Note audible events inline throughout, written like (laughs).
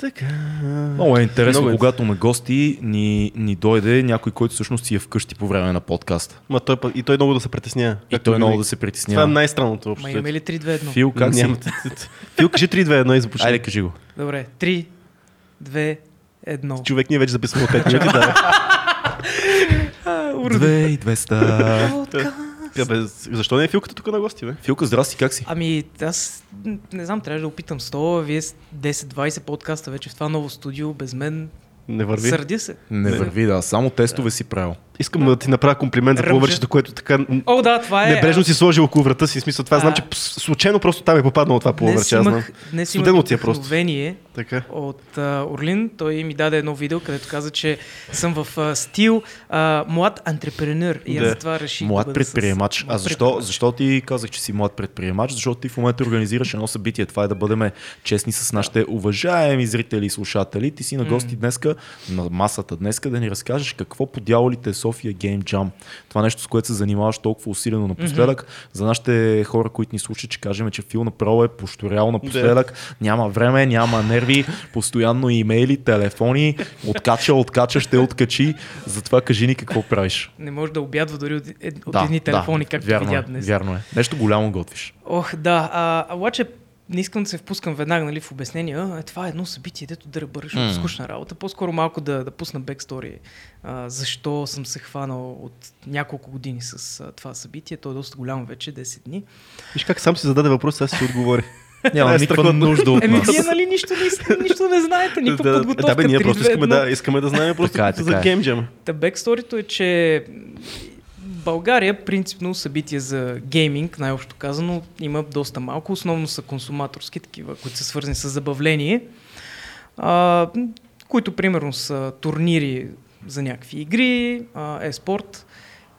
Така. Много е интересно, Много е. когато на гости ни, ни дойде някой, който всъщност си е вкъщи по време на подкаст. Ма той, и той много да се притеснява. И той много да се Това е притеснява. най-странното общо. Ма имаме ли 3-2-1? Фил, как си? Няма- Фил, кажи 3-2-1 и започни. Айде, кажи го. Добре, 3, 2, 1. Човек, ние вече записваме 5 минути. Да. (laughs) Две и 200. Тя, бе, защо не е Филката тук на гости, бе? Филка, здрасти, как си? Ами, аз не знам, трябва да опитам 100, вие с 10-20 подкаста вече в това ново студио, без мен. Не върви. Сърдя се. Не върви, да. Само тестове си правил. Искам да ти направя комплимент за Ръмжа. повърчето, което така О, да, това е. небрежно си сложил около врата си. Смисъл, това А. знам, че случайно просто там е попаднало това повърче. Аз знам. имах, днес имах ти е просто. Така. от а, Орлин. Той ми даде едно видео, където каза, че съм в а, стил а, млад антрепренер. И аз Да. затова реших Млад да бъда с- предприемач. А защо, предприемач. защо ти казах, че си млад предприемач? Защото ти в момента организираш едно събитие. Това е да бъдем честни с нашите уважаеми зрители и слушатели. Ти си на гости днеска, на масата днеска, да ни разкажеш какво по дяволите е София Game Jam. Това нещо, с което се занимаваш толкова усилено напоследък. За нашите хора, които ни слушат, че кажем, че Фил направо е пошторял напоследък. Няма време, няма нерви, постоянно имейли, телефони, откача, откача, ще откачи. Затова кажи ни какво правиш. Не може да обядва дори от, е, от едни телефони, както вярно видя е, днес. Вярно е. Нещо голямо готвиш. Ох, да. А, обаче не искам да се впускам веднага нали, в обяснения. Е, това е едно събитие, дето да ръбърш М. mm. скучна работа. По-скоро малко да, да пусна бекстори. А, защо съм се хванал от няколко години с а, това събитие. То е доста голямо вече, 10 дни. Виж как сам си зададе въпрос, аз си отговори. (laughs) Няма Е, никаква нужда от Еми, нас. вие нали нищо не, нищо не знаете, (laughs) никаква да, подготовка. да, бе, ние просто искаме да, искаме да знаем просто Така е, за така е. Game Jam. Та бексторито е, че България, принципно събития за гейминг, най-общо казано, има доста малко. Основно са консуматорски, такива, които са свързани с забавление, а, които примерно са турнири за някакви игри, а, е-спорт.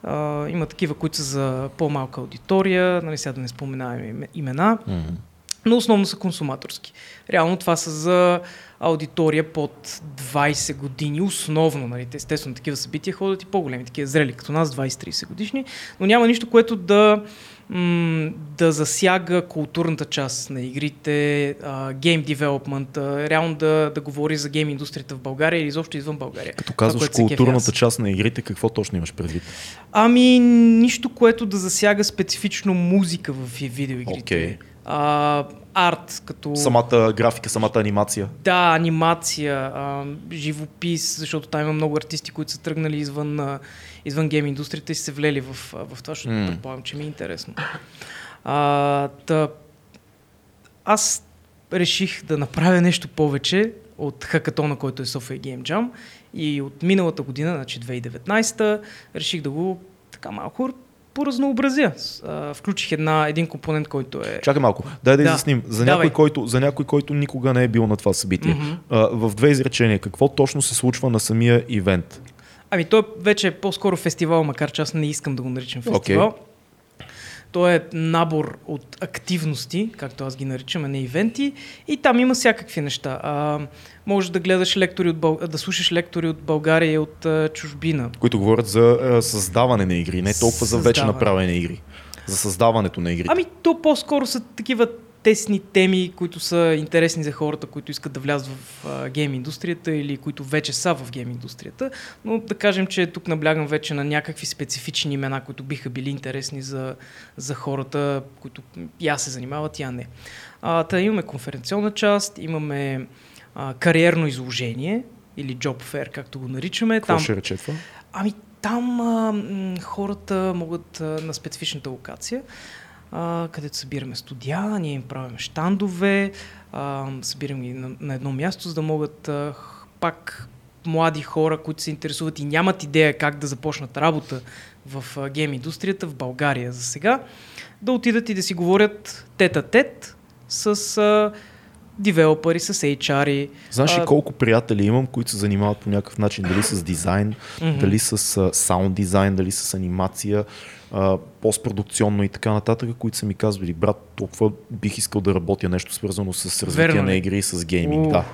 А, има такива, които са за по-малка аудитория, нали сега да не споменаваме име- имена М. но основно са консуматорски. Реално това са за аудитория под 20 години, основно, нали, те естествено такива събития ходят и по-големи, такива зрели като нас, 20-30 годишни, но няма нищо, което да, м- да засяга културната част на игрите, гейм девелопмент, а, реално да, да говори за гейм индустрията в България или изобщо извън България. Като казваш културната част на игрите, какво точно имаш предвид? Ами, нищо, което да засяга специфично музика в видеоигрите. Окей. А, арт, като... Самата графика, самата анимация. Да, анимация, а, живопис, защото там има много артисти, които са тръгнали извън, а, извън гейм индустрията и са се влели в, в това, защото предполагам, че ми е интересно. А, та, аз реших да направя нещо повече от хакатона, който е Sofia Game Jam и от миналата година, значи 2019, реших да го така малко поразнообразя. Включих една, един компонент, който е... Чакай малко, дай да, Да. изясним. За Давай. някой, който, за някой, който никога не е бил на това събитие. Мгм. А, в две изречения, какво точно се случва на самия ивент? Ами той вече е по-скоро фестивал, макар че аз не искам да го наричам фестивал. Okay. Той е набор от активности, както аз ги наричам, а не ивенти, и там има всякакви неща. А, може да гледаш лектори от Бъл... да слушаш лектори от България и от а, чужбина. Които говорят за а, създаване на игри, не толкова за вече Създаване. направени игри. За създаването на игри. Ами то по-скоро са такива тесни теми, които са интересни за хората, които искат да влязат в а, гейм индустрията или които вече са в гейм индустрията. Но да кажем, че тук наблягам вече на някакви специфични имена, които биха били интересни за, за хората, които я се занимават, я не. А, та имаме конференционна част, имаме а, кариерно изложение или job fair, както го наричаме. какво ще рече това? Ами там а, м, хората могат а, на специфичната локация, а, където събираме студия, ние им правим щандове, а, събираме ги на, на едно място, за да могат а, пак млади хора, които се интересуват и нямат идея как да започнат работа в гейм индустрията в България за сега, да отидат и да си говорят тет-а-тет с а, девелопери, с HR-и. Знаеш ли А, колко приятели имам, които се занимават по някакъв начин, дали с дизайн, дали с саунд дизайн, дали с анимация, а, постпродукционно и така нататък, които са ми казвали, брат, толкова бих искал да работя нещо свързано с развитие Верно на игри и с гейминг. Да.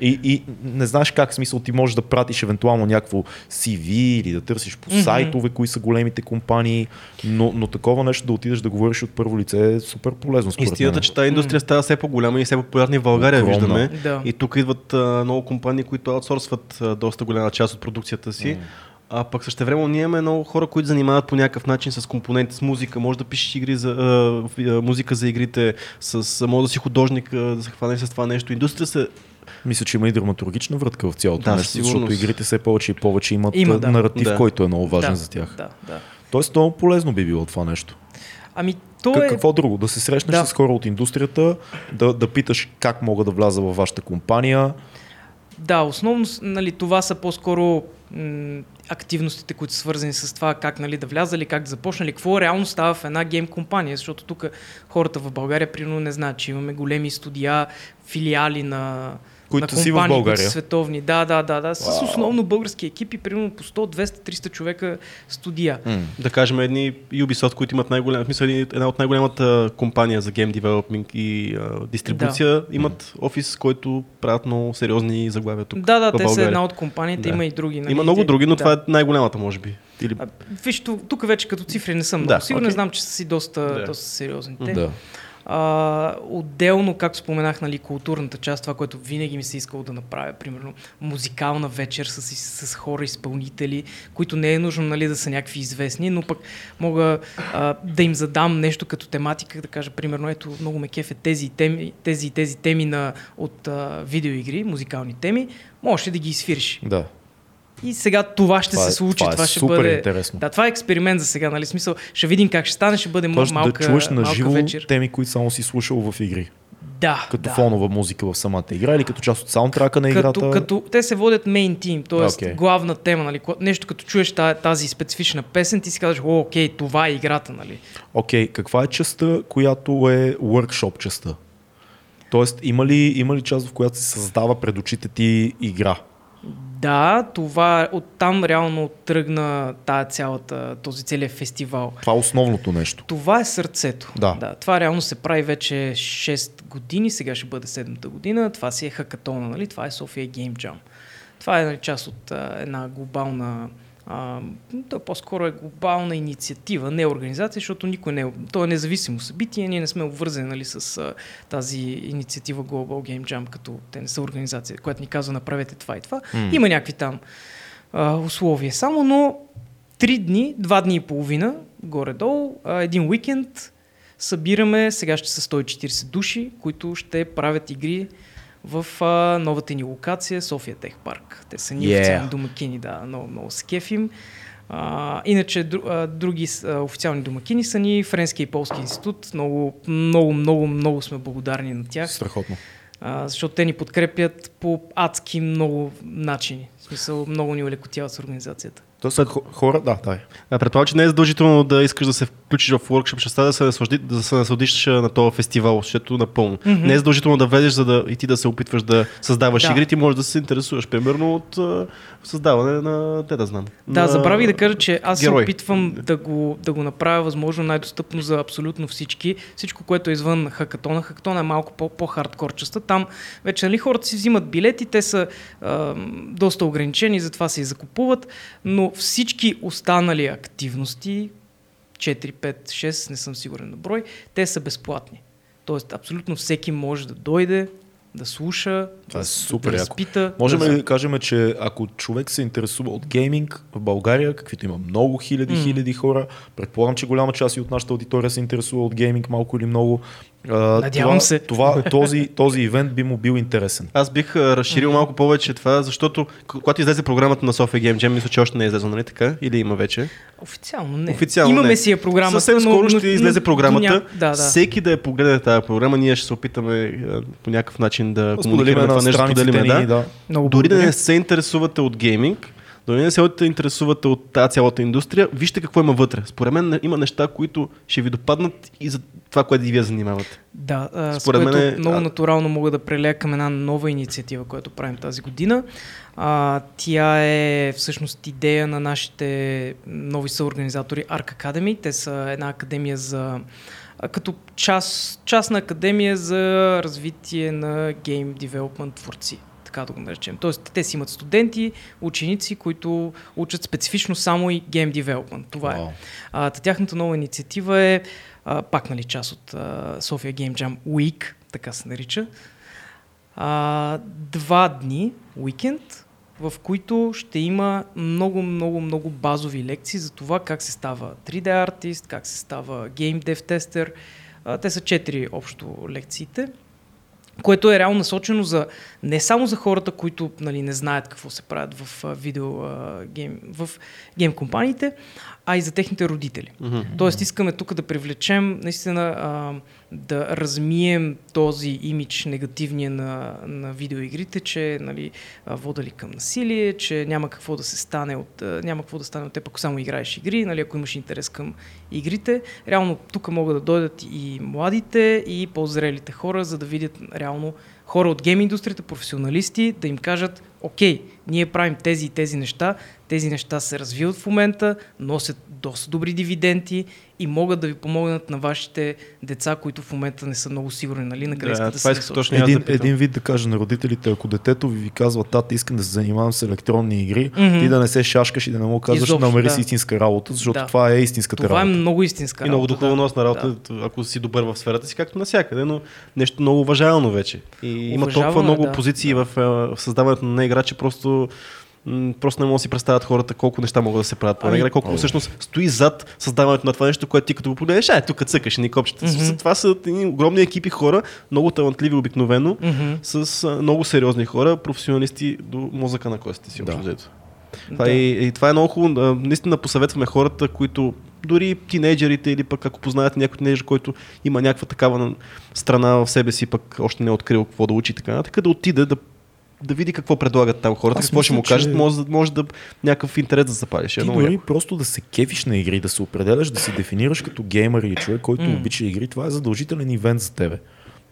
И, и не знаеш как, смисъл ти можеш да пратиш евентуално някакво CV или да търсиш по Мгм. сайтове, кои са големите компании, но, но такова нещо да отидеш да говориш от първо лице е супер полезно. Истината, че тази индустрия става все по-голяма и все по-популярна в България, Огромна. виждаме. Да. И тук идват а, много компании, които аутсорсват а, доста голяма част от продукцията си. А пък същевременно ние имаме много хора, които занимават по някакъв начин с компоненти, с музика. Може да пишеш игри за, а, а, музика за игрите, с, може да си художник, а, да се хванеш с това нещо. Индустрия се Мисля, че има и драматургична врътка в цялото Да, нещо, защото игрите все повече и повече имат Има, да. наратив, Да. който е много важен да, за тях. Да, да. Тоест много полезно би било това нещо. Ами, то Как, е... Какво друго? Да се срещнеш Да. с хора от индустрията, да, да питаш как мога да вляза във вашата компания. Да, основно нали, това са по-скоро активностите, които са свързани с това как нали, да влязали, как да започнали, какво реално става в една гейм компания, защото тук хората в България примерно не знаят, че имаме големи студия, филиали на Които на си в България. Световни. Да, да, да, да. С Вау. основно български екипи, примерно по 100, 200, 300 човека студия. Да кажем едни Ubisoft, които имат най-голям, в смисъл една от най-голямата компания за гейм девелопинг и а, дистрибуция, имат офис, който правят много сериозни заглавия тук. Да, да, те са една от компаниите, Да. има и други. Нали? Има много други, но да. това е най-голямата, може би. Или... А, Виж, ту- тук вече като цифри не съм много Да, сигурен, окей. знам, че са си доста, Да. доста сериозни. Да. А, отделно, както споменах, нали, културната част, това, което винаги ми се е искало да направя, примерно музикална вечер с, с, хора, изпълнители, които не е нужно нали, да са някакви известни, но пък мога а, да им задам нещо като тематика, да кажа, примерно, ето, много ме кефе тези теми, тези, тези теми на, от а, видеоигри, музикални теми, можеш да ги изфириш. да. И сега това ще Това се е- случи, това е това, ще супер бъде... интересно. Да, това е експеримент за сега, нали? Смисъл, ще видим как ще стане, ще бъде Тоест малка, да чуеш на живо вечер. теми, които само си слушал в игри. Да, Като да. фонова музика в самата игра или като част от саундтрака на играта. Като, като те се водят мейн тим, т.е. Окей. главна тема, нали? Нещо като чуеш тази, тази специфична песен, ти си казваш, о, окей, това е играта, нали? Окей, каква е частта, която е workshop частта? Тоест, има ли, има ли част, в която се създава пред очите ти игра? Да, това оттам реално тръгна тая цялата, този целият фестивал. Това е основното нещо. Това е сърцето. Да. да. Това реално се прави вече 6 години, сега ще бъде 7-та година. Това си е хакатона, нали? Това е София Game Jam. Това е нали, част от а, една глобална а, то по-скоро е глобална инициатива, не организация, защото никой не е, то е независимо събитие, ние не сме обвързани нали, с а, тази инициатива Global Game Jam, като те не са организация, която ни казва направете това и това. М. Има някакви там а, условия само, но три дни, два дни и половина, горе-долу, а, един уикенд, събираме, сега ще са 140 души, които ще правят игри в а, новата ни локация София Тех Парк. Те са ни Yeah. официални домакини, да, много, много се кефим. А, иначе дру, а, други а, официални домакини са ни Френския и Полски институт. Много, много, много, много сме благодарни на тях, Страхотно. а, защото те ни подкрепят по адски много начини. В смисъл, много ни улекотяват с организацията. Тоест, хо- хора, да, дай. А, предполагам, че не е задължително да искаш да се включиш в workshop частта, да се, наслади, да се насладиш на този фестивал, защото напълно. Мгм. Не е задължително да влезеш, за да и ти да се опитваш да създаваш Да. игри, ти можеш да се интересуваш, примерно, от а, създаване на, те да знам. Да, на... забравих да кажа, че аз се герой. опитвам да го, да го направя възможно най-достъпно за абсолютно всички. Всичко, което е извън хакатона. Хакатона е малко по- по-хардкорчеста. Там вече нали, хората си взимат билети, те са а, доста ограничени, затова се и закупуват, но всички останали активности, 4, 5, 6, не съм сигурен на брой, те са безплатни. Тоест, абсолютно всеки може да дойде, да слуша, Това е да, супер да разпита. Можем да, ли да кажем, че ако човек се интересува от гейминг в България, каквито има много хиляди, М. хиляди хора, предполагам, че голяма част и от нашата аудитория се интересува от гейминг малко или много. Надявам това, се. Това, (laughs) този, този ивент би му бил интересен. Аз бих а, разширил малко повече това, защото когато излезе програмата на София Game Jam, мисля, че още не е излезла, нали така? Или има вече? Официално не. Официално Имаме не. си я програмата. Съвсем скоро но- ще излезе но- програмата. ня- Да, да. Всеки да я погледа тази програма, ние ще се опитаме а, по някакъв начин да комуникираме на това нещо, споделиме, ни, да. да. Много Дори да не се интересувате от гейминг, да не се интересувате от тази цялата индустрия, вижте какво има вътре. Според мен има неща, които ще ви допаднат и за това, което и вие занимавате. Да, а, Според мен е- много натурално мога да прелея към една нова инициатива, която правим тази година. А, тя е всъщност идея на нашите нови съорганизатори Arc Academy. Те са една академия за като част, частна академия за развитие на гейм девелопмент творци. Така да го наречем. Тоест, те си имат студенти, ученици, които учат специфично само и Game Development. Това е. Вау. А, та тяхната нова инициатива е а, пак нали, част от а, София Game Jam Week, така се нарича. А, два дни, уикенд, в които ще има много, много, много базови лекции за това как се става 3D артист, как се става Game Dev Tester. Те са четири общо лекциите което е реално насочено за не само за хората, които нали, не знаят какво се правят в видео а, гейм, в гейм компаниите, а и за техните родители. Мгм. Тоест искаме тук да привлечем, наистина а, да размием този имидж негативния на, на видеоигрите, че нали, водали към насилие, че няма какво да се стане от, няма какво да стане от теб, ако само играеш игри, нали, ако имаш интерес към игрите. Реално тук могат да дойдат и младите, и по-зрелите хора, за да видят реално хора от гейм индустрията, професионалисти, да им кажат, окей, ние правим тези и тези неща, тези неща се развиват в момента, носят доста добри дивиденти и могат да ви помогнат на вашите деца, които в момента не са много сигурни, нали, на къде Да, искат да това се точно Един, да един вид да кажа на родителите, ако детето ви, ви казва, тата, искам да се занимавам с електронни игри, Мгм. ти да не се шашкаш и да не му казваш, Изобщо, намери да. си истинска работа, защото Да. това е истинската Това е работа. много истинска И много работа, духовносна да. работа, ако си добър в сферата си, както навсякъде, но нещо много уважавано вече. И има Уважавано толкова е, много да. позиции в, е, в създаването на игра, че просто м, просто не могат да си представят хората колко неща могат да се правят по една Ами- игра, колко всъщност стои зад създаването на това нещо, което ти като го погледнеш, а тук цъкаш ни копчета. Мгм. Това са едни огромни екипи хора, много талантливи обикновено, Мгм. с а, много сериозни хора, професионалисти до мозъка на костите си. Да. общо. Това Да. и, и това е много хубаво. Наистина посъветваме хората, които дори тинейджерите или пък ако познаете някой тинейджер, който има някаква такава на- страна в себе си, пък още не е открил какво да учи и така, така да отиде да, да види какво предлагат там хората, Аз какво ще му кажат, че- може, да- може да някакъв интерес да запалиш. Ти Е дори яко. просто да се кефиш на игри, да се определяш, да се дефинираш като геймър или човек, който М. обича игри, това е задължителен ивент за тебе.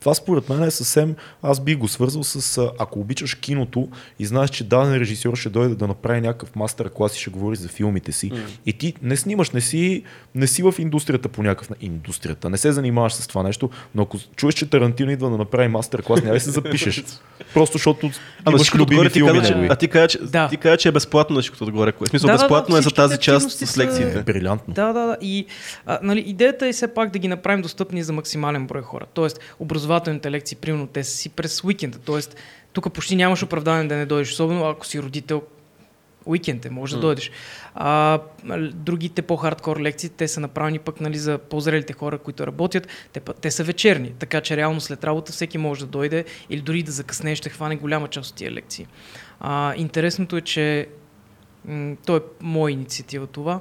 Това според мен е съвсем, аз би го свързал с, ако обичаш киното и знаеш, че даден режисьор ще дойде да направи някакъв мастер клас и ще говори за филмите си. М. И ти не снимаш, не си, не си в индустрията по някакъв на- Индустрията, не се занимаваш с това нещо, но ако чуеш, че Тарантино идва да направи мастер клас, няма ли се запишеш? (laughs) Просто защото Ама имаш любими филми каза, че, а ти каза, че, Да. ти каза, че е безплатно всичкото отгоре. кое- В смисъл, Да, да, да, безплатно е за тази част с лекциите. Е, брилянтно. Да, да, да. И а, нали, идеята е все пак да ги направим достъпни за максимален брой хора. Тоест, образователните лекции, примерно, те са си през уикенда. Тоест, тук почти нямаш оправдание да не дойдеш, особено ако си родител. Уикенд е, може да дойдеш. А, другите по-хардкор лекции, те са направени пък нали, за по-зрелите хора, които работят. Те, те са вечерни, така че реално след работа всеки може да дойде или дори да закъснее, ще хване голяма част от тия лекции. А, интересното е, че м, то е моя инициатива това.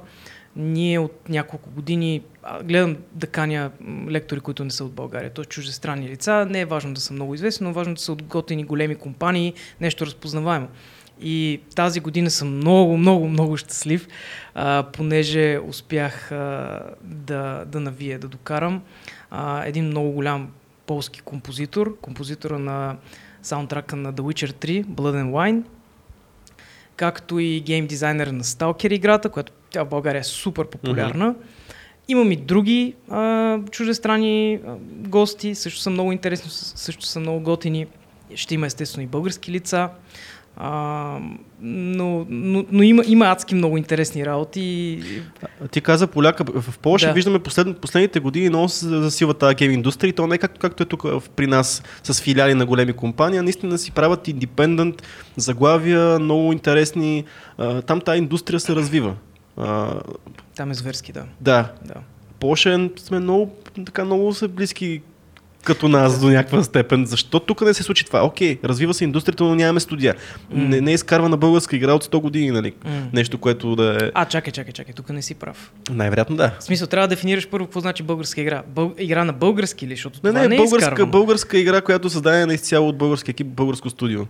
Ние от няколко години гледам да каня лектори, които не са от България, т.е. чуждестранни лица. Не е важно да са много известни, но е важно да са от готини големи компании, нещо разпознаваемо. И тази година съм много, много, много щастлив, а, понеже успях а, да, да навия, да докарам а, един много голям полски композитор, композитора на саундтрака на The Witcher 3, Blood and Wine, както и гейм дизайнер на Stalker играта, която тя в България е супер популярна. Mm-hmm. Имам и други а, чуждестранни а, гости, също са много интересни, също са много готини. Ще има естествено и български лица. А, но, но, но има, има адски много интересни работи. Ти каза поляка. В Польша Да. виждаме послед, последните години много се засилва тази гейм индустрия и то не е както, както е тук при нас с филиали на големи компании, наистина си правят индепендент заглавия, много интересни. Там тази индустрия се развива. А, Там е зверски, да. да, да. Польша е- сме много, така, много са близки като нас до някаква степен. Защо тук не се случи това? Окей, развива се индустрията, но нямаме студия. М. Не, не е изкарвана българска игра от 100 години, нали? М. Нещо, което да е... А, чакай, чакай, чакай, тук не си прав. Най-вероятно да. В смисъл, трябва да дефинираш първо какво значи българска игра. Бъл... Игра на български ли? Защото Не, това не, не е българска, изкарвано. българска игра, която е създадена изцяло от български екип, българско студио.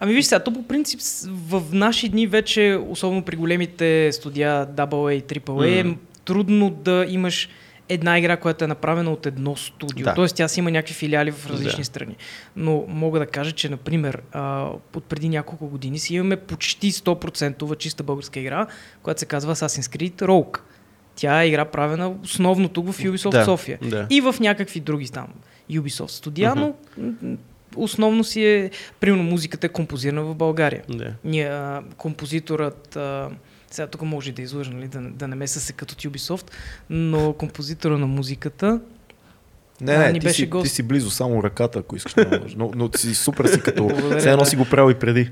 Ами виж сега, то по принцип в наши дни вече, особено при големите студия AA и AAA, Мгм. е трудно да имаш една игра, която е направена от едно студио. Да. Тоест тя си има някакви филиали в различни Да. страни. Но мога да кажа, че, например, а, от преди няколко години си имаме почти 100% чиста българска игра, която се казва Assassin's Creed Rogue. Тя е игра правена основно тук в Ubisoft Да, София. да. И в някакви други там Ubisoft студия, Мгм. но основно си е, примерно музиката е композирана в България. Да. Ние, а, композиторът, а, сега тук може да излъжа, нали, да, да не ме се като от Ubisoft, но композитора на музиката, Не, не, ни ти, беше си, гост. ти си близо, само ръката, ако искаш. да но, но ти си супер си като... Все едно да. си го правил и преди.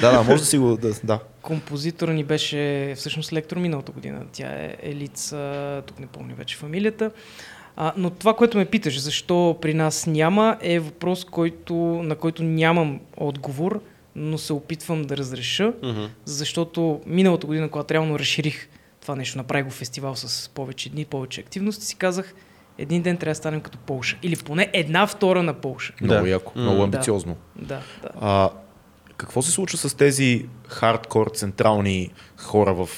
да, да, може да си го... Да, да. композитора ни беше всъщност лектор миналата година. Тя е Елица, тук не помня вече фамилията. А, но това, което ме питаш, защо при нас няма, е въпрос, който, на който нямам отговор, но се опитвам да разреша, Мгм. защото миналата година, когато реално разширих това нещо, направих го фестивал с повече дни, повече активности, си казах, един ден трябва да станем като Полша. Или поне една втора на Полша. Много Да. яко, М, много амбициозно. Да, да. А, какво се случва с тези хардкор централни хора в,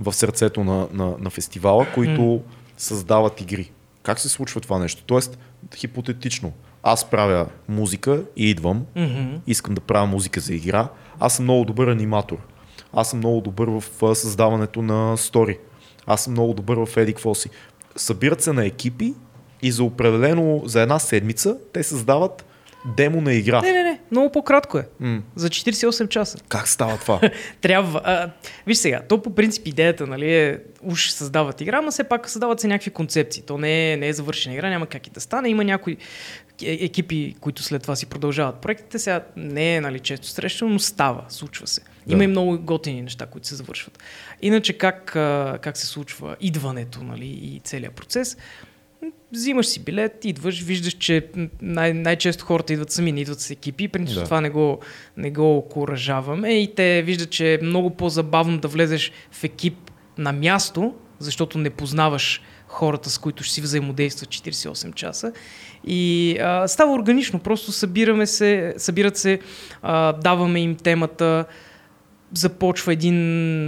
в сърцето на, на, на фестивала, които М. създават игри? Как се случва това нещо? Тоест, хипотетично, аз правя музика и идвам, Мгм. искам да правя музика за игра, аз съм много добър аниматор. Аз съм много добър в създаването на стори. Аз съм много добър в Еди какво си. Събират се на екипи и за определено, за една седмица, те създават демо на игра. Не, не, не, много по-кратко е. М. За 48 часа. Как става това? (laughs) Трябва. А, виж сега, то по принцип идеята, нали, е уж създават игра, но все пак създават се някакви концепции. То не е, не е завършена игра, няма как и да стане. Има някои е- екипи, които след това си продължават проектите. Сега не е нали, често срещано, но става, случва се. Има Да. и много готини неща, които се завършват. Иначе как, как се случва идването нали, и целият процес? Взимаш си билет, идваш, виждаш, че най- най-често хората идват сами, не идват с екипи. Принцип Да. това не го, не го окоръжаваме и те виждат, че е много по-забавно да влезеш в екип на място, защото не познаваш хората, с които ще си взаимодействат 48 часа. И а, става органично, просто събираме се, събират се, а, даваме им темата, започва един,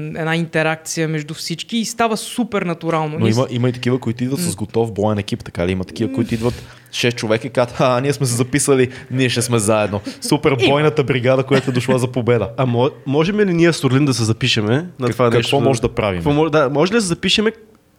една интеракция между всички и става супер натурално. Но има, има и такива, които идват с готов боен екип, така ли? Има такива, които идват 6 човека и казват, а, ние сме се записали, ние ще сме заедно. Супер бойната бригада, която е дошла за победа. А мо- можем ли ние с Орлин да се запишеме на Как- това какво нещо? може да правим? Какво може, да, може ли да се запишеме?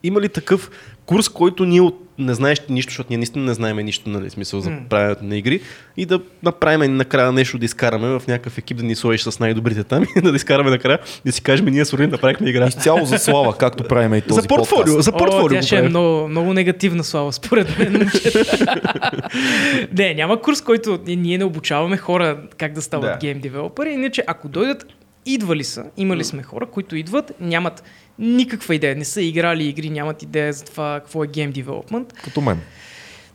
Има ли такъв курс, който ние от, не знаеш нищо, защото ние наистина не знаем нищо, нали, смисъл за правенето на игри и да направим накрая нещо да изкараме в някакъв екип, да ни сложиш с най-добрите там (laughs) и да изкараме накрая, да си кажем, ние с Орлин направихме игра. Изцяло за слава, както правим и този За портфолио, подкаст. за портфолио. О, тя ще е много, много негативна слава, според мен. (laughs) не, няма курс, който ние не обучаваме хора как да стават Да. гейм девелопери. Иначе, ако дойдат, идвали са, имали сме хора, които идват, нямат никаква идея, не са играли игри, нямат идея за това какво е гейм девелопмент. Като мен.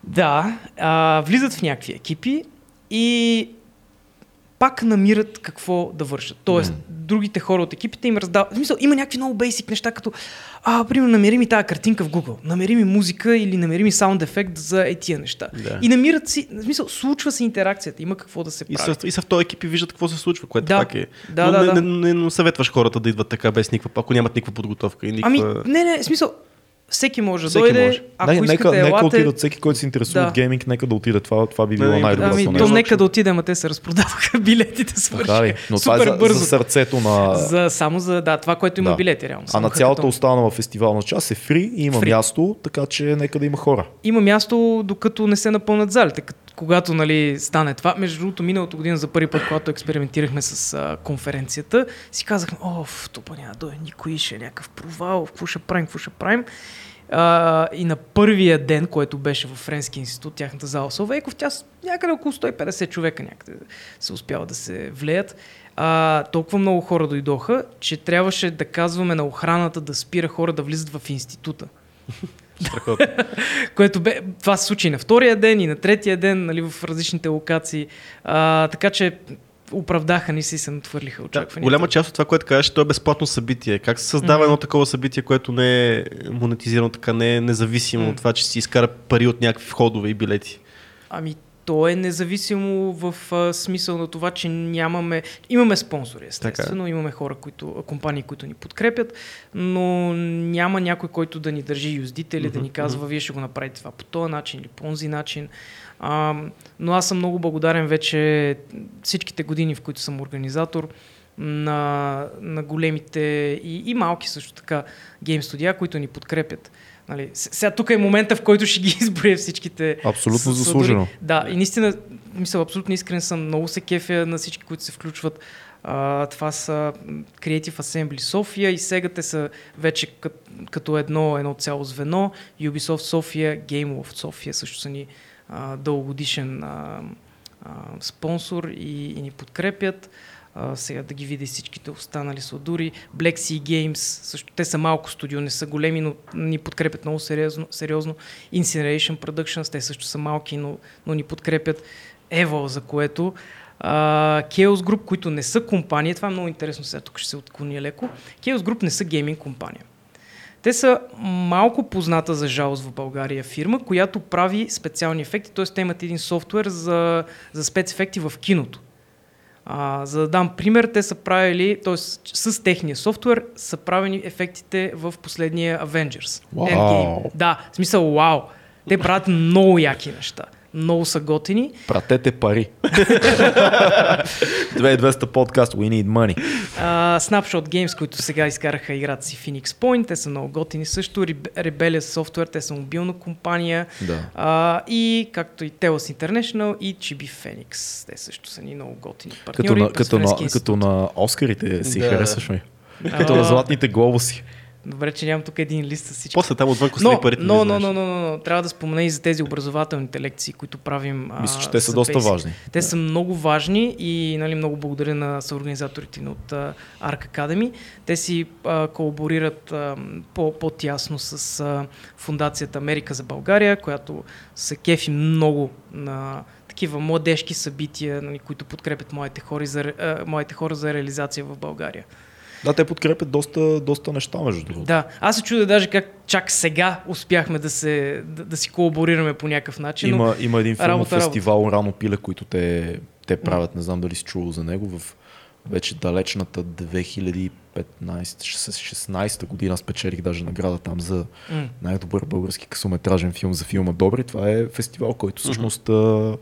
Да, а, влизат в някакви екипи и пак намират какво да вършат. Тоест, другите хора от екипите им раздават. В смисъл, има някакви много бейсик неща, като а, примерно, намери ми тази картинка в Google, намери ми музика или намери ми саунд ефект за е тия неща. Да. И намират си, в смисъл, случва се интеракцията, има какво да се И прави. са, и са в този екип и виждат какво се случва, което Да. пак е. Да, Но да, не, да. Не, не, не, съветваш хората да идват така без никаква, ако нямат никаква подготовка и никаква... Ами, не, не, в смисъл, всеки може да Всеки дойде, може. ако Не, искате, нека, нека елате. отидат всеки, който се интересува Да. от гейминг, нека да отиде. Това, това би било не, най-доброто Ами, нещо. то нека да отидем, а те се разпродаваха (laughs) билетите, свърши. Ли? Но това е Супер за, бързо. за сърцето на... За, само за да, това, което има Да. билети, реално. А на цялата хакатон. останала фестивална част е фри и има Фри. място, така че нека да има хора. Има място, докато не се напълнат залите. Кът- Когато нали, стане това, между другото, миналата година за първи път, когато експериментирахме с а, конференцията, си казахме, о, в тупа няма дойде никой, ще е някакъв провал, какво ще правим, какво ще правим. А, и на първия ден, който беше в Френски институт, тяхната зала Солвейков, тя някъде около 150 човека някъде се успява да се влеят. А, толкова много хора дойдоха, че трябваше да казваме на охраната да спира хора да влизат в института. Страхотно. (laughs) Което бе, това се случи и на втория ден и на третия ден, нали, в различните локации. А, така че оправдаха ни се и се натвърлиха Да, очакванията. голяма част от това, което кажеш, то е безплатно събитие. Как се създава Мгм. едно такова събитие, което не е монетизирано, така не е независимо М. от това, че си изкара пари от някакви входове и билети? Ами, то е независимо в а, смисъл на това, че нямаме... Имаме спонсори, естествено, имаме хора, които, компании, които ни подкрепят, но няма някой, който да ни държи юздите или да ни казва, вие ще го направите това по този начин или по този начин. А, но аз съм много благодарен вече всичките години, в които съм организатор на, на големите и, и малки също така гейм студия, които ни подкрепят. Нали, сега тук е момента, в който ще ги изброя всичките. Абсолютно заслужено. Да, и наистина, мисля, абсолютно искрен съм. Много се кефя на всички, които се включват. А, това са Creative Assembly София и сега те са вече кът, като едно, едно цяло звено. Ubisoft София, GameLoft София също са ни а, дългогодишен а, а, спонсор и, и ни подкрепят. А, сега да ги видя и всичките останали сладури. Black Sea Games, също те са малко студио, не са големи, но ни подкрепят много сериозно. сериозно. Incineration Productions, те също са малки, но, но ни подкрепят. Evo, за което. Uh, Chaos Group, които не са компания, това е много интересно, сега тук ще се отклоня леко. Chaos Group не са гейминг компания. Те са малко позната за жалост в България фирма, която прави специални ефекти, т.е. те имат един софтуер за, за спецефекти в киното. А, за да дам пример, те са правили, т.е. с техния софтуер са правени ефектите в последния Avengers. Вау! Endgame. Да, в смисъл, вау. Те правят много яки неща. Много са готини. Пратете пари. (laughs) 2200 подкаст, we need money. Uh, Snapshot Games, които сега изкараха играта си Phoenix Point, те са много готини също. Rebe- Rebellious Software, те са мобилна компания. Да. Uh, и както и Telos International и Chibi Phoenix. Те също са ни много готини Като партньори. на, през като, на, като на Оскарите си Да. харесваш ми. Като на златните глобуси. Добре, че нямам тук един лист с всички. После там отвън Но, костри парите. но, но, знаеш. но, но, но, трябва да спомена и за тези образователните лекции, които правим. Мисля, че те са доста Basic. важни. Те са много важни и нали, много благодаря на съорганизаторите ни от uh, Arc Academy. Те си а, колаборират по, по-тясно с а, фундацията Америка за България, която се кефи много на такива младежки събития, нали, които подкрепят моите хора, за, а, моите хора за реализация в България. Да, те подкрепят доста, доста неща, между другото. Да, аз се чудя даже как чак сега успяхме да, се, да, да си колаборирираме по някакъв начин. но- Има, има един работа, работа. фестивал Рано пиле, които те, те правят, не знам дали си чувал за него, в вече далечната 2015-16 година спечелих даже награда там за най-добър български късометражен филм за филма Добри. Това е фестивал, който всъщност а,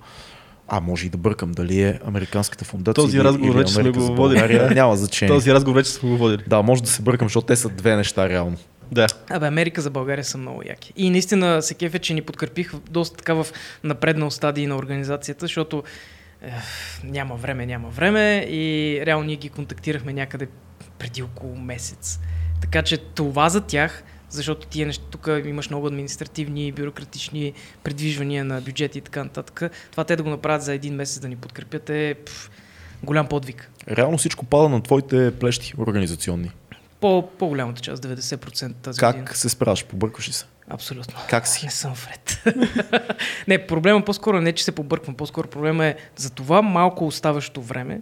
а, може и да бъркам дали е Американската фундация Този или, разговор или вече сме го водили. (laughs) Няма значение. Този разговор вече сме го водили. Да, може да се бъркам, защото те са две неща реално. Да. Абе, Америка за България са много яки. И наистина се кефе, че ни подкрепих доста така в напреднал стадий на организацията, защото е, няма време, няма време и реално ние ги контактирахме някъде преди около месец. Така че това за тях, защото тия неща, тук имаш много административни и бюрократични предвижвания на бюджети и така нататък. Това те да го направят за един месец да ни подкрепят е пф, голям подвиг. Реално всичко пада на твоите плещи организационни. По, по-голямата част, 90% тази Как година. се справяш? Побъркаш ли се? Абсолютно. Как си? Не съм вред. (laughs) не, проблема по-скоро не, че се побърквам. По-скоро проблема е за това малко оставащо време.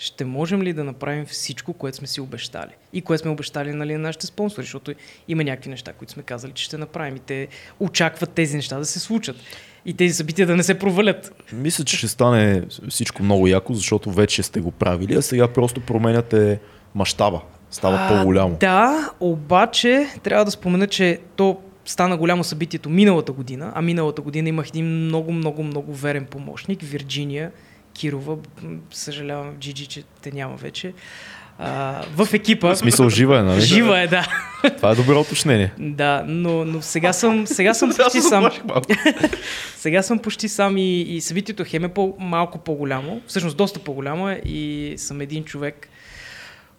Ще можем ли да направим всичко, което сме си обещали? И което сме обещали нали, на нашите спонсори, защото има някакви неща, които сме казали, че ще направим. И те очакват тези неща да се случат. И тези събития да не се провалят. Мисля, че ще стане всичко много яко, защото вече сте го правили, а сега просто променяте мащаба. Става А, по-голямо. Да, обаче трябва да спомена, че то стана голямо събитието миналата година, а миналата година имах един много, много, много верен помощник, Вирджиния Кирова, съжалявам, Джиджи, че те няма вече, а, в екипа. В смисъл жива е, нали? Жива е, да. Това е добро уточнение. Да, но, но сега съм, сега съм почти сам. (laughs) Сега съм почти сам и, и събитието хем е по, малко по-голямо, всъщност доста по-голямо е и съм един човек.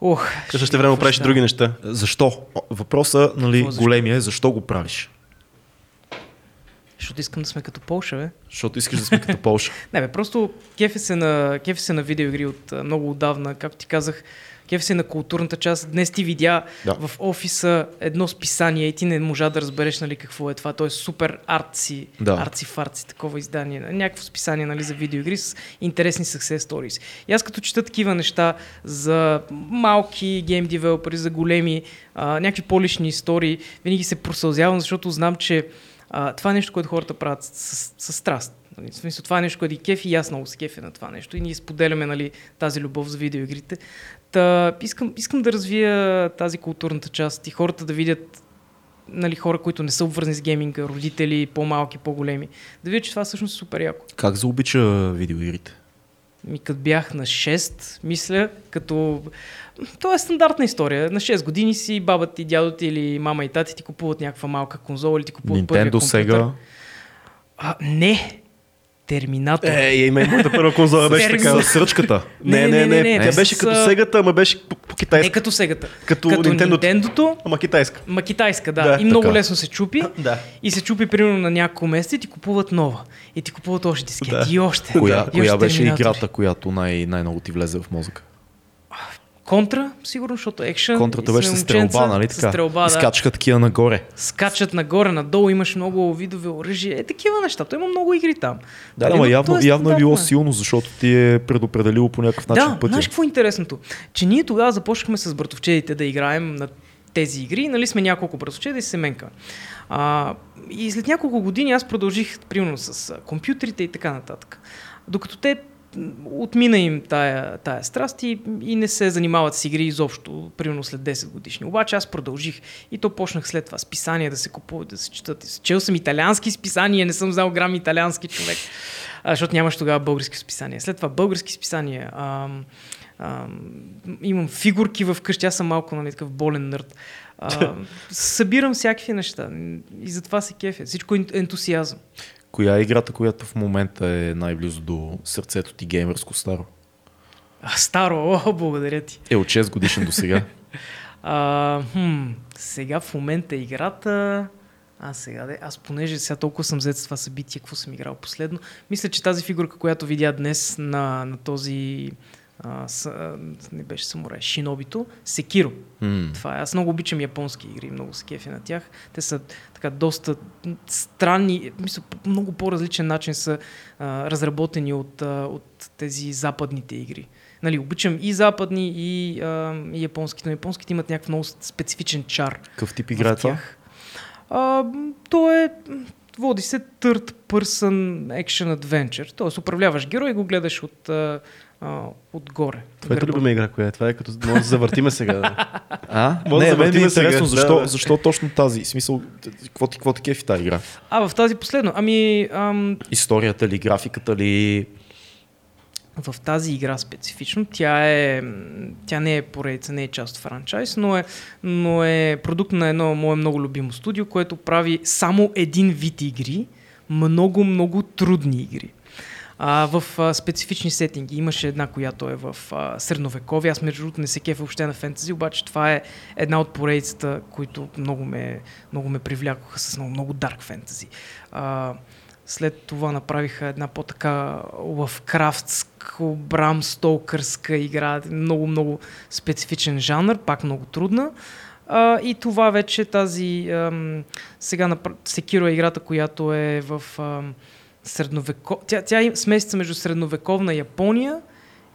Ох, Като ще време правиш други неща. Защо? Въпросът, нали, защо? големия е защо го правиш? Защото искам да сме като Полша, бе. Защото искаш да сме като Полша. (laughs) Не, бе, просто кефи се на, кефи се на видеоигри от много отдавна, както ти казах, кефи се на културната част. Днес ти видя Да. в офиса едно списание и ти не можа да разбереш нали, какво е това. То е супер артси, Да. артси фарци, такова издание. Някакво списание нали, за видеоигри с интересни success stories. И аз като чета такива неща за малки гейм девелопери, за големи, а, някакви по-лични истории, винаги се просълзявам, защото знам, че а, това е нещо, което хората правят с, с, с страст. Нали, в смисъл, това е нещо, което ги кефи и аз много се кефя на това нещо. И ние споделяме нали, тази любов за видеоигрите. Та, искам, искам да развия тази културната част и хората да видят нали, хора, които не са обвързани с гейминга, родители, по-малки, по-големи, да видят, че това всъщност е супер яко. Как заобича видеоигрите? Ми като бях на 6, мисля, като... То е стандартна история. На 6 години си баба ти, дядо ти или мама и тати ти купуват някаква малка конзола или ти купуват първия Nintendo, компютър. Sega. А, не! Терминатор. Е, има и моята първа конзола беше така. С сръчката. Не, не, не, не, Тя с- беше като сегата, ама беше по, по Не като сегата. Като като Nintendo. Nintendo-то, Ама китайска. ма китайска, да. Да, и много лесно се чупи. (laughs) Да. И се чупи примерно на няколко месеца и ти купуват нова. И ти купуват още дискети Да. и още. Коя, и коя още беше играта, която най- най-много ти влезе в мозъка? Контра, сигурно, защото екшен. Контрата беше с стрелба, нали така? стрелба, да. Изкачаха такива нагоре. Скачат нагоре, надолу, имаш много видове оръжие. Е, такива неща. Той има много игри там. Да, Нали, ама но явно, е явно е било силно, защото ти е предопределило по някакъв начин Да, пътя. знаеш какво е интересното? Че ние тогава започнахме с братовчедите да играем на тези игри. Нали сме няколко братовчеда и семенка. А, и след няколко години аз продължих, примерно, с компютрите и така нататък. Докато те отмина им тая, тая страст и, и не се занимават с игри изобщо, примерно след 10 годишни. Обаче аз продължих и то почнах след това списания да се купуват, да се четат. Чел съм италиански списания, не съм знал грам италиански човек, а, защото нямаш тогава български списания. След това български списания. Ам, ам, имам фигурки в къщи, аз съм малко нали, такъв болен нърд. А, (laughs) събирам всякакви неща и затова се кефя. Всичко е ентусиазъм. Коя е играта, която в момента е най-близо до сърцето ти геймерско старо? А, старо, о, благодаря ти. Е от 6 годишен до сега. (laughs) А, хм, сега в момента играта... А сега, де, аз понеже сега толкова съм взет с това събитие, какво съм играл последно, мисля, че тази фигурка, която видя днес на, на този... А, с, а, не беше самурай, Шинобито, Секиро. М. Това е. Аз много обичам японски игри, много се кефя на тях. Те са така доста странни, мисля, по много по-различен начин са а, разработени от, а, от тези западните игри. Нали, обичам и западни, и, а, и японските, но японските имат някакъв много специфичен чар. Какъв тип игра е това? А, то е, води се Third Person Action Adventure. Тоест управляваш герой и го гледаш от, а, отгоре. Това е любима игра, коя е. Това е като може да завъртиме сега. (laughs) А? Може не, да мен е завъртим сега. интересно, Да, защо, да. защо точно тази? В смисъл, какво ти, какво ти кефи тази игра? А, в тази последно. Ами, ам, Историята ли, графиката ли? в тази игра специфично. Тя, е, тя не е поредица, не е част от франчайз, но е, но е продукт на едно мое много любимо студио, което прави само един вид игри, много, много трудни игри. А, в а, специфични сетинги. Имаше една, която е в а, средновековие. Аз между другото не се кефя въобще на фентази, обаче това е една от поредицата, които много ме, много ме привлякоха с много, много дарк фентази. А, след това направиха една по-така лавкрафтско, брам столкърска игра, много, много специфичен жанр, пак много трудна. А, и това вече тази, ам, сега Секиро е играта, която е в ам, средновеко... Тя, тя е смесица между средновековна Япония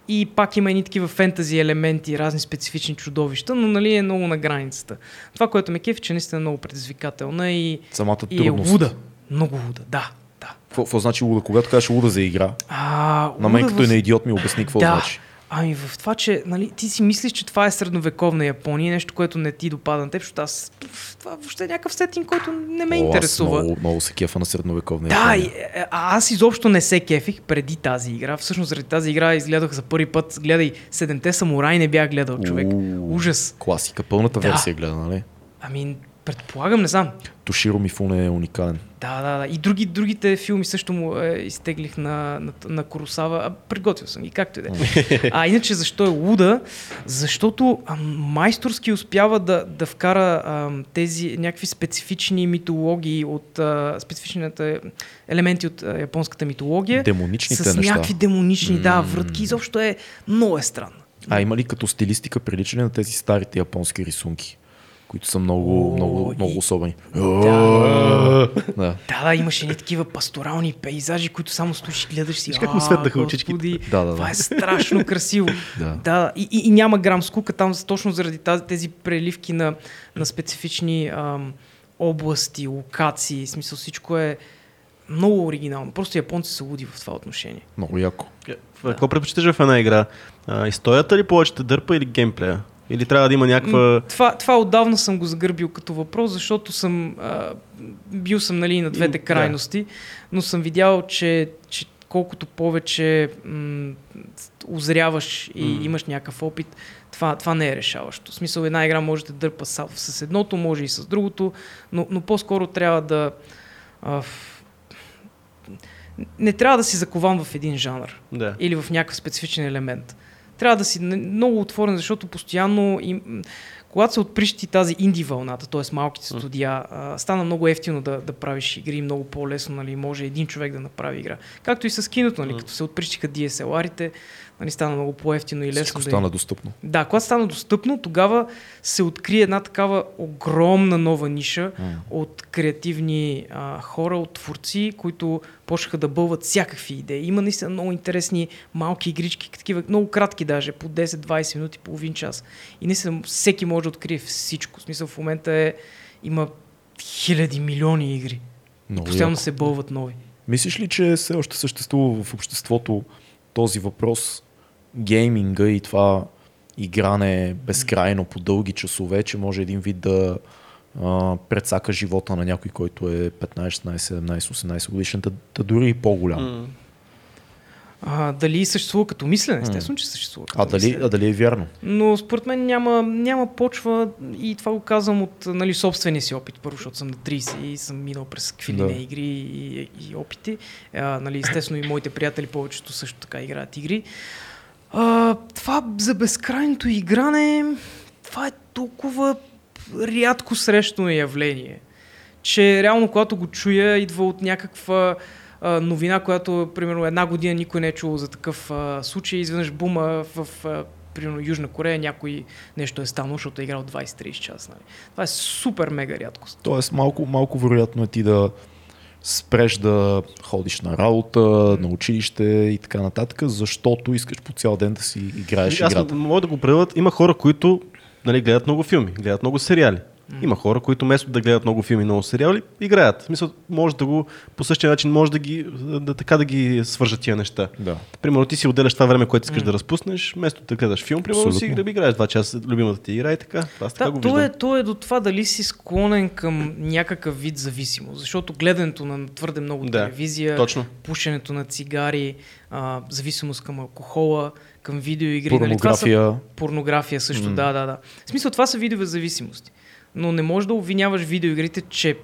и пак има едни такива фентази елементи, разни специфични чудовища, но нали е много на границата. Това, което ме кефи, че наистина е много предизвикателна и, Самата и е луда. Много луда, да. да. Какво, какво значи луда? Когато кажеш луда за игра, А, на мен луда като в- е на идиот ми обясни какво да. значи. Ами в това, че нали, ти си мислиш, че това е средновековна Япония, нещо, което не ти допада на теб, защото аз това въобще е някакъв сетинг, който не ме О, аз интересува. Много, много се кефа на средновековна Да, Япония. и, е, а аз изобщо не се кефих преди тази игра. Всъщност заради тази игра изгледах за първи път. Гледай, Седемте самураи не бях гледал човек. Уу. Ужас. Класика, пълната Да. версия гледа, нали? Ами, предполагам, не знам. Тоширо Мифуне е уникален. Да, да, да. И други, другите филми също му е, изтеглих на, на, на Коросава. А, приготвил съм ги, както и да е. А иначе защо е луда? Защото а, майсторски успява да, да вкара а, тези някакви специфични митологии от а, специфичните елементи от а, японската митология. Демоничните с неща. някакви демонични, да, М. вратки. Изобщо е много е странно. А има ли като стилистика приличане на тези старите японски рисунки, които са много, О, много, и- много особени? Да. Да. Имаше едни такива пасторални пейзажи, които само стоиш и гледаш си. Как му «А, светнаха очичките». Да, да, да. Това е страшно красиво. (laughs) Да. да и, и, и, няма грам скука там, точно заради тази, тези преливки на, на специфични ам, области, локации. В смисъл всичко е много оригинално. Просто японци са луди в това отношение. Много яко. Какво предпочиташ в една игра? А, историята ли повече те дърпа или геймплея? Или трябва да има някаква... Това, това отдавна съм го загърбил като въпрос, защото съм а, бил съм нали, на двете М, да. крайности, но съм видял, че, че колкото повече м- озряваш и М. имаш някакъв опит, това, това не е решаващо. В смисъл една игра може да дърпа с, едното, може и с другото, но, но по-скоро трябва да... А, не трябва да си закован в един жанр Да. или в някакъв специфичен елемент. Трябва да си много отворен, защото постоянно им, когато се отприщи тази инди вълната, т.е. малките студия, а, стана много ефтино да, да правиш игри, много по-лесно, нали, може един човек да направи игра. Както и с киното, нали, като се отприщиха DSLR-ите, нали, стана много по-ефтино и лесно Всичко да стана достъпно. да, когато стана достъпно, тогава се откри една такава огромна нова ниша от креативни а, хора, от творци, които почнаха да бълват всякакви идеи. Има наистина много интересни малки игрички, такива много кратки даже, по 10-20 минути, половин час. И наистина всеки може да открие всичко. В смисъл в момента е, има хиляди, милиони игри. Много Постоянно яко. се бълват нови. Мислиш ли, че все още съществува в обществото този въпрос, гейминга и това игране безкрайно по дълги часове, че може един вид да а, прецака живота на някой, който е 15, 16, 17, 18 годишен, да, да дори и по-голям. М. А, дали съществува като мислене? Естествено, че съществува. Като А дали, мислене. а дали е вярно? Но според мен няма, няма почва и това го казвам от нали, собствения си опит, първо, защото съм на 30 и съм минал през какви Да. игри и, и опити. А, нали, естествено и моите приятели повечето също така играят игри. А, това за безкрайното игране, това е толкова рядко срещано явление, че реално когато го чуя, идва от някаква а, новина, която примерно една година никой не е чул за такъв а, случай, изведнъж бума в а, примерно Южна Корея някой нещо е станало, защото е играл 20-30 часа. Нали. Това е супер мега рядкост. Тоест малко, малко вероятно е ти да спреш да ходиш на работа, на училище и така нататък, защото искаш по цял ден да си играеш Аз играта. мога да го правят. Има хора, които нали, гледат много филми, гледат много сериали. Има хора, които вместо да гледат много филми и много сериали, играят. В смисъл, може да го по същия начин може да ги да, така да ги свържат тия неща. Да. Примерно ти си отделяш това време, което искаш да разпуснеш, вместо да гледаш филм, примерно си игра, играеш два часа любимата ти игра и така. Аз така Да, го то, е, то е до това дали си склонен към някакъв вид зависимост. Защото гледането на твърде много Да, телевизия, точно. пушенето на цигари, а, зависимост към алкохола, към видеоигри. Нали? Това са Порнография. Порнография също, М. да, да, да. В смисъл, това са видове зависимости. Но не можеш да обвиняваш видеоигрите, че,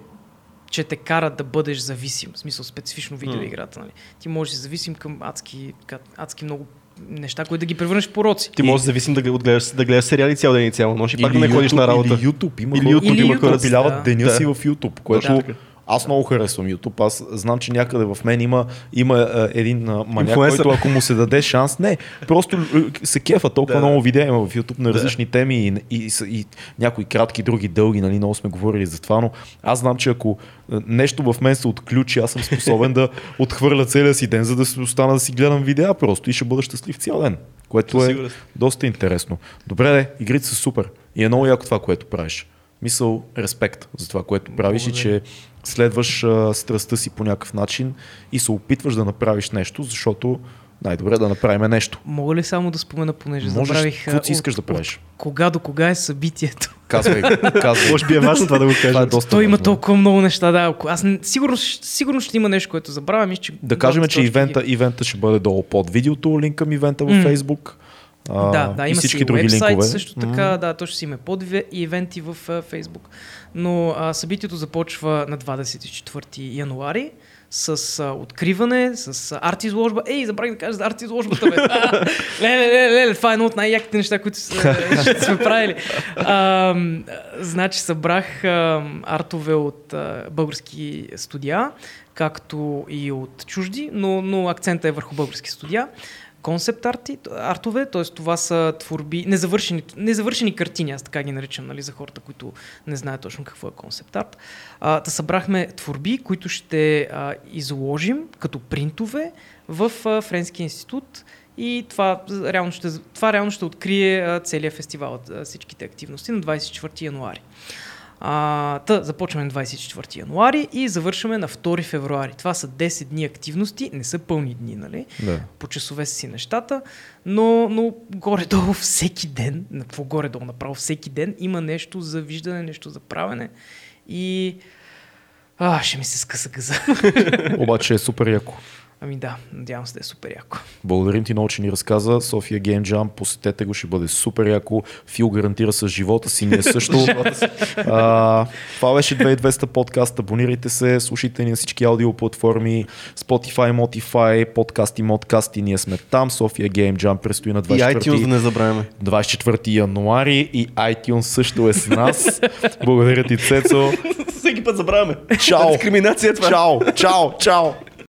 че те карат да бъдеш зависим. В смисъл, специфично видеоиграта. Нали? Ти можеш да си зависим към адски, адски много неща, които да ги превърнеш в пороци. Ти можеш да зависим да, гледаш, да гледаш сериали цял ден и цяла нощ и пак да не ходиш на работа. Или YouTube. Има Или хора, YouTube, има хора, да. деня Да. си в YouTube, което Да. Аз много харесвам YouTube. Аз знам, че някъде в мен има, има а, един а, маняк, който ако му се даде шанс, не, просто а, се кефа толкова Да. много видеа има в YouTube на Да. различни теми и, и, и, и някои кратки, други дълги, нали, много сме говорили за това, но аз знам, че ако а, нещо в мен се отключи, аз съм способен да (laughs) отхвърля целия си ден, за да си остана да си гледам видеа просто и ще бъда щастлив цял ден. Което Със е сигурност. доста интересно. Добре, де, игрите са супер. И е много яко това, което правиш. Мисъл, респект за това, което правиш и че следваш а, страстта си по някакъв начин и се опитваш да направиш нещо, защото най-добре е да направим нещо. Мога ли само да спомена, понеже Можеш, забравих... каквото си а, искаш от- да правиш. Кога до кога е събитието? Казвай, (laughs) казвай. Може би е важно това да го Това е кажем. доста Той има толкова много неща, да. Аз сигурно, сигурно ще има нещо, което забравям. Че Да кажем, че ивента, ивента ще бъде долу под видеото, линк към ивента в М. Facebook. А, да, да, и има всички си други уебсайт, линкове. също така, да, то ще си има подве и ивенти в а, Фейсбук. Но а, събитието започва на 24 януари с а, откриване, с а, арт изложба. Ей, забравих да кажа за арт изложбата, бе. (laughs) А, леле, леле, леле, това е едно от най-яките неща, които с- (laughs) ще сме правили. А, значи събрах а, артове от а, български студия, както и от чужди, но, но акцента е върху български студия концепт арти, артове, т.е. това са творби, незавършени, незавършени картини, аз така ги наричам, нали, за хората, които не знаят точно какво е концепт арт. А, да събрахме творби, които ще а, изложим като принтове в а, Френския институт и това реално ще, това реално ще открие а, целият фестивал, а, всичките активности на 24 януари. А, та, започваме на 24 януари и завършваме на 2 февруари. Това са 10 дни активности, не са пълни дни, нали? Да. по часове си нещата, но, но горе-долу (laughs) всеки ден, какво горе-долу направо всеки ден има нещо за виждане, нещо за правене и а, ще ми се скъса гъза. (laughs) Обаче е супер яко. Ами да, надявам се да е супер яко. Благодарим ти много, че ни разказа. София Game Jam, посетете го, ще бъде супер яко. Фил гарантира с живота си, ние също. (laughs) а, това беше 2200 подкаст. Абонирайте се, слушайте ни на всички аудиоплатформи, Spotify, Motify, подкасти, модкасти. Ние сме там. София Game Jam предстои на 24 И iTunes не забравяме. 24 януари и iTunes също е с нас. Благодаря ти, Цецо. (laughs) Всеки път забравяме. Чао! Дискриминация е това. Чао! Чао! Чао!